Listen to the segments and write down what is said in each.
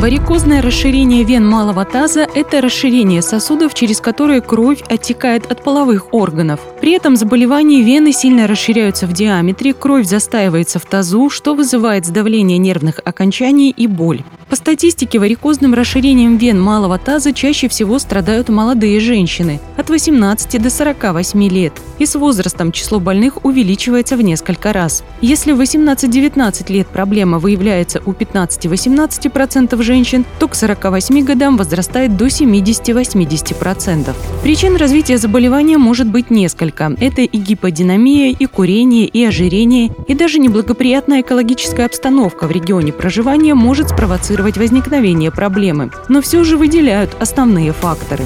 Варикозное расширение вен малого таза – это расширение сосудов, через которые кровь оттекает от половых органов. При этом заболевания вены сильно расширяются в диаметре, кровь застаивается в тазу, что вызывает сдавление нервных окончаний и боль. По статистике, варикозным расширением вен малого таза чаще всего страдают молодые женщины – от 18 до 48 лет. И с возрастом число больных увеличивается в несколько раз. Если в 18-19 лет проблема выявляется у 15-18% женщин, то к 48 годам возрастает до 70-80%. Причин развития заболевания может быть несколько. Это и гиподинамия, и курение, и ожирение, и даже неблагоприятная экологическая обстановка в регионе проживания может спровоцировать возникновение проблемы, но все же выделяют основные факторы.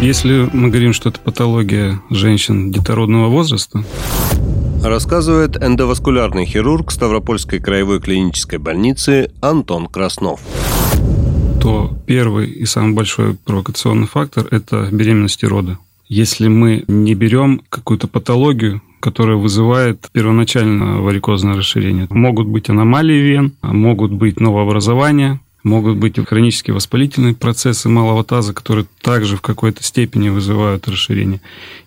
Если мы говорим, что это патология женщин детородного возраста, рассказывает эндоваскулярный хирург Ставропольской краевой клинической больницы Антон Краснов то первый и самый большой провокационный фактор – это беременность и роды. Если мы не берем какую-то патологию, которая вызывает первоначально варикозное расширение. Могут быть аномалии вен, могут быть новообразования, могут быть хронические воспалительные процессы малого таза, которые также в какой-то степени вызывают расширение.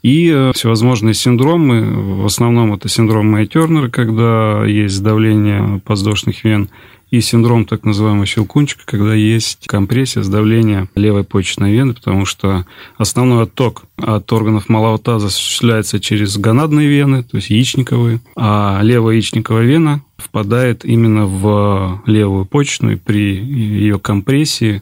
И э, всевозможные синдромы, в основном это синдром Майя Тернера, когда есть давление подвздошных вен, и синдром так называемого щелкунчика, когда есть компрессия, сдавление левой почечной вены, потому что основной отток от органов малого таза осуществляется через гонадные вены, то есть яичниковые, а левая яичниковая вена впадает именно в левую почечную, и при ее компрессии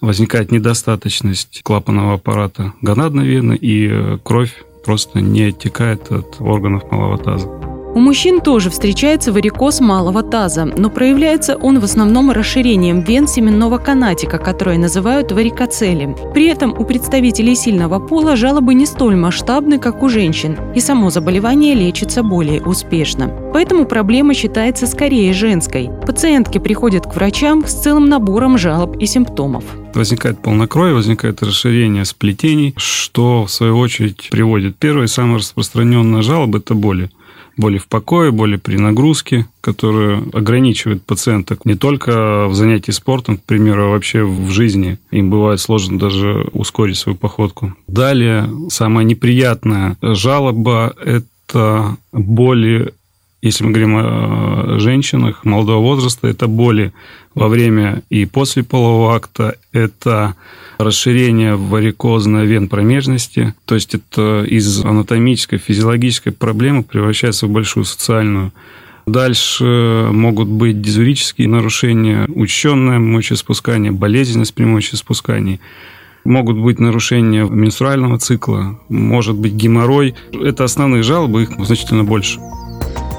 возникает недостаточность клапанного аппарата гонадной вены, и кровь просто не оттекает от органов малого таза. У мужчин тоже встречается варикоз малого таза, но проявляется он в основном расширением вен семенного канатика, которые называют варикоцелем. При этом у представителей сильного пола жалобы не столь масштабны, как у женщин, и само заболевание лечится более успешно. Поэтому проблема считается скорее женской. Пациентки приходят к врачам с целым набором жалоб и симптомов. Возникает полнокровие, возникает расширение сплетений, что в свою очередь приводит. Первая самая распространенная жалоба – это боли боли в покое, боли при нагрузке, которые ограничивают пациента не только в занятии спортом, к примеру, а вообще в жизни. Им бывает сложно даже ускорить свою походку. Далее, самая неприятная жалоба – это боли если мы говорим о женщинах молодого возраста, это боли во время и после полового акта, это расширение варикозной вен промежности, то есть это из анатомической, физиологической проблемы превращается в большую социальную. Дальше могут быть дизурические нарушения, учащенное мочеиспускание, болезненность при мочеиспускании могут быть нарушения менструального цикла, может быть геморрой. Это основные жалобы, их значительно больше.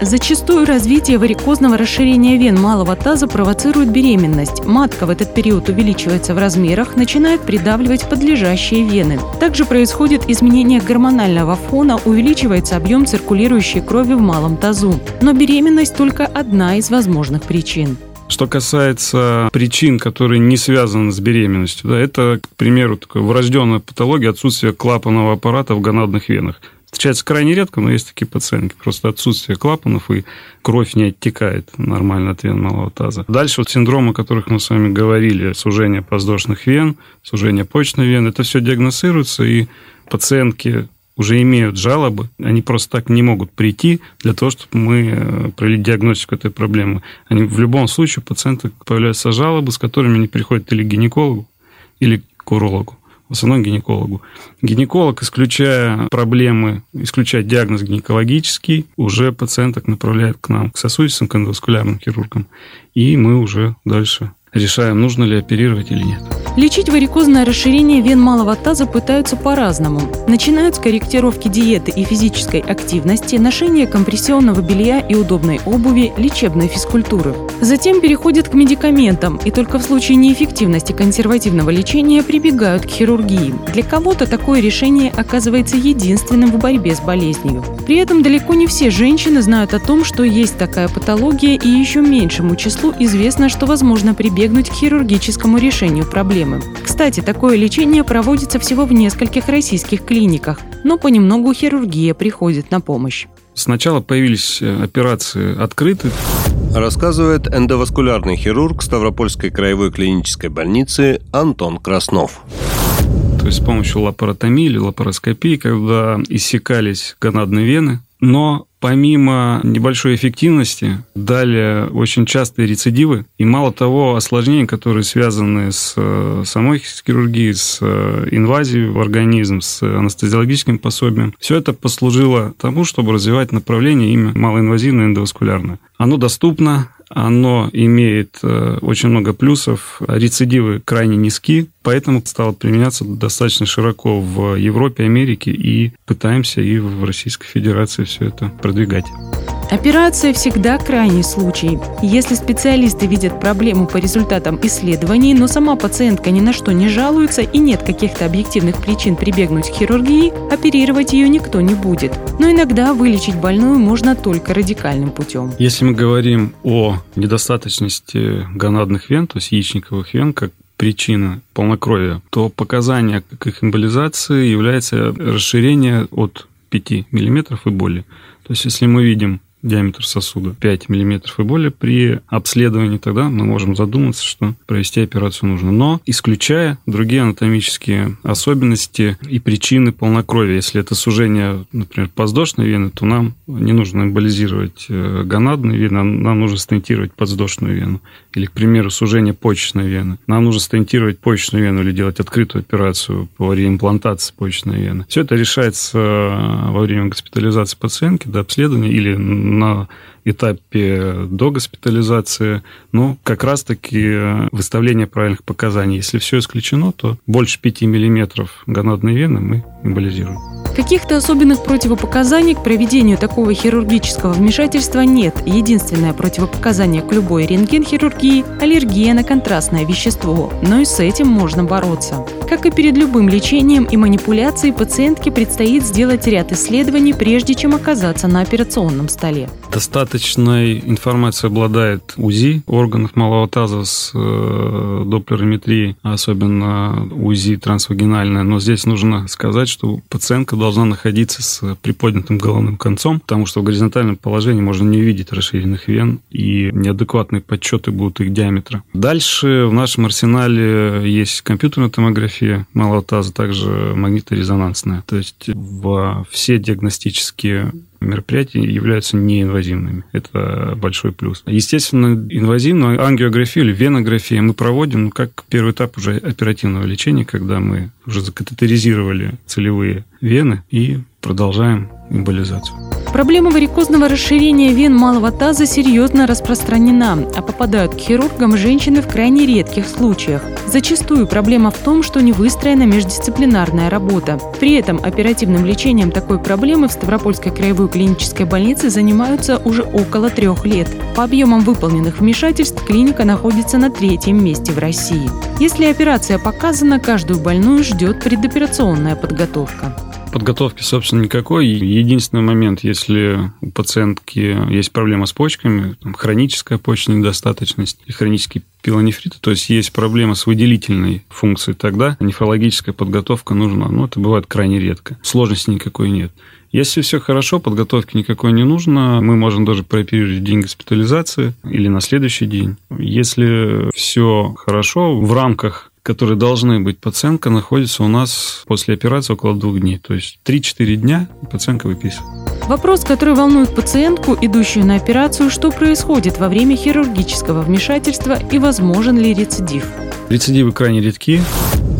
Зачастую развитие варикозного расширения вен малого таза провоцирует беременность. Матка в этот период увеличивается в размерах, начинает придавливать подлежащие вены. Также происходит изменение гормонального фона, увеличивается объем циркулирующей крови в малом тазу. Но беременность только одна из возможных причин. Что касается причин, которые не связаны с беременностью, да, это, к примеру, такая врожденная патология отсутствия клапанного аппарата в гонадных венах. Встречается крайне редко, но есть такие пациентки. Просто отсутствие клапанов и кровь не оттекает нормально от вен малого таза. Дальше вот синдромы, о которых мы с вами говорили, сужение подвздошных вен, сужение почной вены, это все диагностируется, и пациентки уже имеют жалобы, они просто так не могут прийти для того, чтобы мы э, провели диагностику этой проблемы. Они в любом случае у пациента появляются жалобы, с которыми они приходят или к гинекологу, или к урологу в основном гинекологу. Гинеколог, исключая проблемы, исключая диагноз гинекологический, уже пациенток направляет к нам, к сосудистым, к эндоваскулярным хирургам, и мы уже дальше решаем, нужно ли оперировать или нет. Лечить варикозное расширение вен малого таза пытаются по-разному. Начинают с корректировки диеты и физической активности, ношения компрессионного белья и удобной обуви, лечебной физкультуры. Затем переходят к медикаментам и только в случае неэффективности консервативного лечения прибегают к хирургии. Для кого-то такое решение оказывается единственным в борьбе с болезнью. При этом далеко не все женщины знают о том, что есть такая патология, и еще меньшему числу известно, что возможно прибегнуть к хирургическому решению проблемы. Кстати, такое лечение проводится всего в нескольких российских клиниках, но понемногу хирургия приходит на помощь. Сначала появились э, операции открытые. Рассказывает эндоваскулярный хирург Ставропольской краевой клинической больницы Антон Краснов. То есть с помощью лапаротомии или лапароскопии, когда иссякались гонадные вены, но помимо небольшой эффективности, далее очень частые рецидивы и, мало того, осложнения, которые связаны с э, самой хирургией, с э, инвазией в организм, с анестезиологическим пособием. Все это послужило тому, чтобы развивать направление имя малоинвазивное эндоваскулярное. Оно доступно, оно имеет э, очень много плюсов, рецидивы крайне низки, поэтому стало применяться достаточно широко в Европе, Америке и пытаемся и в Российской Федерации все это продвигать. Операция всегда крайний случай. Если специалисты видят проблему по результатам исследований, но сама пациентка ни на что не жалуется и нет каких-то объективных причин прибегнуть к хирургии, оперировать ее никто не будет. Но иногда вылечить больную можно только радикальным путем. Если мы говорим о недостаточности гонадных вен, то есть яичниковых вен, как причина полнокровия, то показания к их эмболизации является расширение от 5 мм и более. То есть, если мы видим диаметр сосуда 5 мм и более, при обследовании тогда мы можем задуматься, что провести операцию нужно. Но исключая другие анатомические особенности и причины полнокровия. Если это сужение, например, подвздошной вены, то нам не нужно эмболизировать э, гонадные вены, нам нужно стентировать подвздошную вену. Или, к примеру, сужение почечной вены. Нам нужно стентировать почечную вену или делать открытую операцию по реимплантации почечной вены. Все это решается э, во время госпитализации пациентки до обследования или на этапе до госпитализации, ну, как раз-таки выставление правильных показаний. Если все исключено, то больше 5 миллиметров гонадной вены мы эмболизируем. Каких-то особенных противопоказаний к проведению такого хирургического вмешательства нет. Единственное противопоказание к любой рентгенхирургии – аллергия на контрастное вещество, но и с этим можно бороться. Как и перед любым лечением и манипуляцией, пациентке предстоит сделать ряд исследований, прежде чем оказаться на операционном столе. Достаточной информацией обладает УЗИ органов малого таза с э, доплерометрией, особенно УЗИ трансвагинальное. Но здесь нужно сказать, что пациентка должна находиться с приподнятым головным концом, потому что в горизонтальном положении можно не видеть расширенных вен, и неадекватные подсчеты будут их диаметра. Дальше в нашем арсенале есть компьютерная томография малого таза, также магниторезонансная. То есть во все диагностические мероприятия являются неинвазивными. Это большой плюс. Естественно, инвазивную ангиографию или венографию мы проводим как первый этап уже оперативного лечения, когда мы уже закатетеризировали целевые вены и продолжаем эмболизацию. Проблема варикозного расширения вен малого таза серьезно распространена, а попадают к хирургам женщины в крайне редких случаях. Зачастую проблема в том, что не выстроена междисциплинарная работа. При этом оперативным лечением такой проблемы в Ставропольской краевой клинической больнице занимаются уже около трех лет. По объемам выполненных вмешательств клиника находится на третьем месте в России. Если операция показана, каждую больную ждет предоперационная подготовка подготовки, собственно, никакой. Единственный момент, если у пациентки есть проблема с почками, там, хроническая почечная недостаточность и хронический пилонефрит, то есть есть проблема с выделительной функцией, тогда нефрологическая подготовка нужна. Но это бывает крайне редко. Сложности никакой нет. Если все хорошо, подготовки никакой не нужно, мы можем даже прооперировать день госпитализации или на следующий день. Если все хорошо, в рамках которые должны быть, пациентка находится у нас после операции около двух дней. То есть 3-4 дня пациентка выписывает. Вопрос, который волнует пациентку, идущую на операцию, что происходит во время хирургического вмешательства и возможен ли рецидив. Рецидивы крайне редки.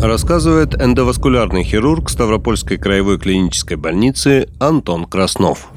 Рассказывает эндоваскулярный хирург Ставропольской краевой клинической больницы Антон Краснов.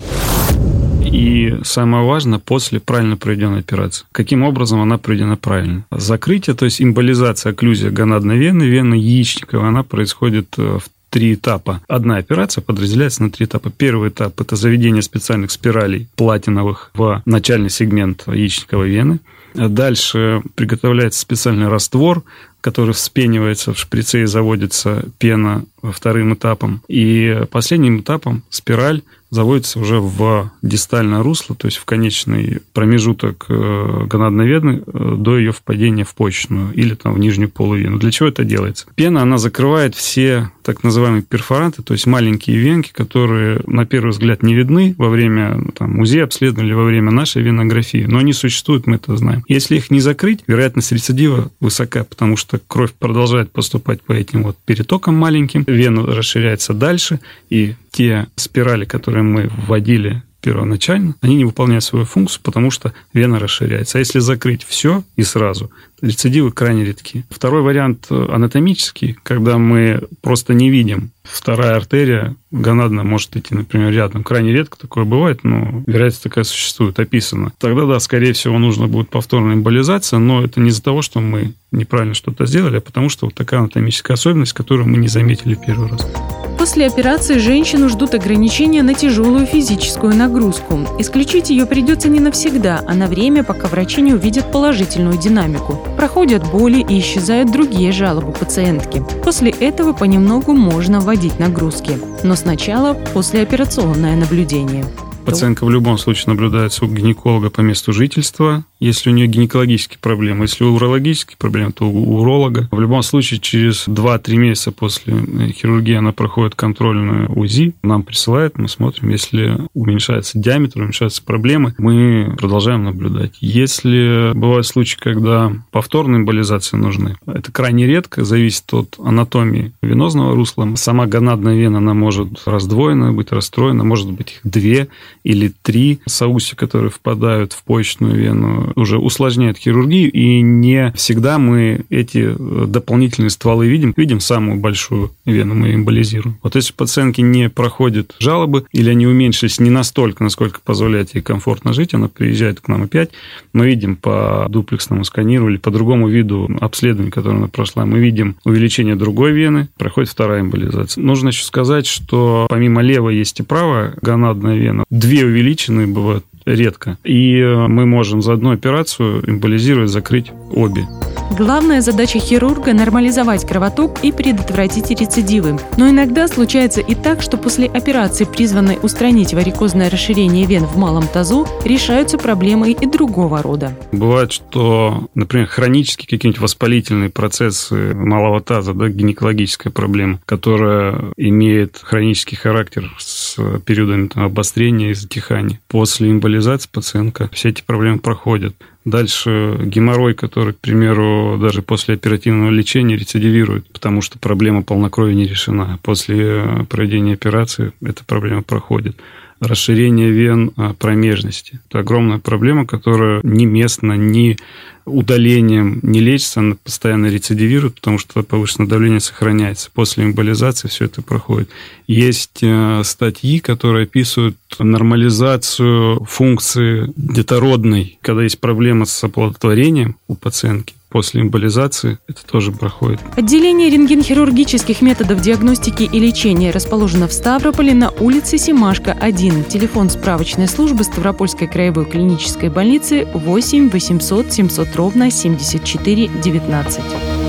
И самое важное, после правильно проведенной операции. Каким образом она проведена правильно? Закрытие, то есть эмболизация, окклюзия гонадной вены, вены яичниковой, она происходит э, в три этапа. Одна операция подразделяется на три этапа. Первый этап – это заведение специальных спиралей платиновых в начальный сегмент яичниковой вены. Дальше приготовляется специальный раствор, который вспенивается в шприце и заводится пена вторым этапом. И последним этапом спираль заводится уже в дистальное русло, то есть в конечный промежуток э, гонадной вены э, до ее впадения в почечную или там в нижнюю полувену. Для чего это делается? Пена, она закрывает все так называемые перфоранты, то есть маленькие венки, которые на первый взгляд не видны во время там, УЗИ обследования или во время нашей венографии, но они существуют, мы это знаем. Если их не закрыть, вероятность рецидива высока, потому что кровь продолжает поступать по этим вот перетокам маленьким, вена расширяется дальше, и те спирали, которые мы вводили первоначально, они не выполняют свою функцию, потому что вена расширяется. А если закрыть все и сразу, рецидивы крайне редки. Второй вариант анатомический, когда мы просто не видим. Вторая артерия гонадная может идти, например, рядом. Крайне редко такое бывает, но вероятность такая существует, описана. Тогда, да, скорее всего, нужно будет повторная эмболизация, но это не из-за того, что мы неправильно что-то сделали, а потому что вот такая анатомическая особенность, которую мы не заметили первый раз. После операции женщину ждут ограничения на тяжелую физическую нагрузку. Исключить ее придется не навсегда, а на время, пока врачи не увидят положительную динамику. Проходят боли и исчезают другие жалобы пациентки. После этого понемногу можно вводить нагрузки. Но сначала послеоперационное наблюдение. Пациентка в любом случае наблюдается у гинеколога по месту жительства, если у нее гинекологические проблемы. Если урологические проблемы, то у уролога. В любом случае, через 2-3 месяца после хирургии она проходит контрольную УЗИ, нам присылает, мы смотрим, если уменьшается диаметр, уменьшаются проблемы, мы продолжаем наблюдать. Если бывают случаи, когда повторные эмболизации нужны, это крайне редко, зависит от анатомии венозного русла. Сама гонадная вена, она может раздвоена быть, расстроена, может быть их две или три соуси, которые впадают в почечную вену, уже усложняет хирургию, и не всегда мы эти э, дополнительные стволы видим. Видим самую большую вену, мы эмболизируем. Вот если пациентки не проходят жалобы, или они уменьшились не настолько, насколько позволяет ей комфортно жить, она приезжает к нам опять, мы видим по дуплексному сканированию или по другому виду обследования, которое она прошла, мы видим увеличение другой вены, проходит вторая эмболизация. Нужно еще сказать, что помимо левой есть и правая гонадная вена. Две увеличенные бывают редко. И э, мы можем за одну операцию эмболизировать, закрыть обе. Главная задача хирурга – нормализовать кровоток и предотвратить рецидивы. Но иногда случается и так, что после операции, призванной устранить варикозное расширение вен в малом тазу, решаются проблемы и другого рода. Бывает, что, например, хронические какие-нибудь воспалительные процессы малого таза, да, гинекологическая проблема, которая имеет хронический характер с периодами там, обострения и затихания. После эмболизации пациентка все эти проблемы проходят. Дальше геморрой, который, к примеру, даже после оперативного лечения рецидивирует, потому что проблема полнокровия не решена. После проведения операции эта проблема проходит расширение вен а, промежности. Это огромная проблема, которая ни местно, ни удалением не лечится, она постоянно рецидивирует, потому что повышенное давление сохраняется. После эмболизации все это проходит. Есть э, статьи, которые описывают нормализацию функции детородной, когда есть проблема с оплодотворением у пациентки после эмболизации это тоже проходит. Отделение рентгенхирургических методов диагностики и лечения расположено в Ставрополе на улице Симашка, 1. Телефон справочной службы Ставропольской краевой клинической больницы 8 800 700 ровно 74 19.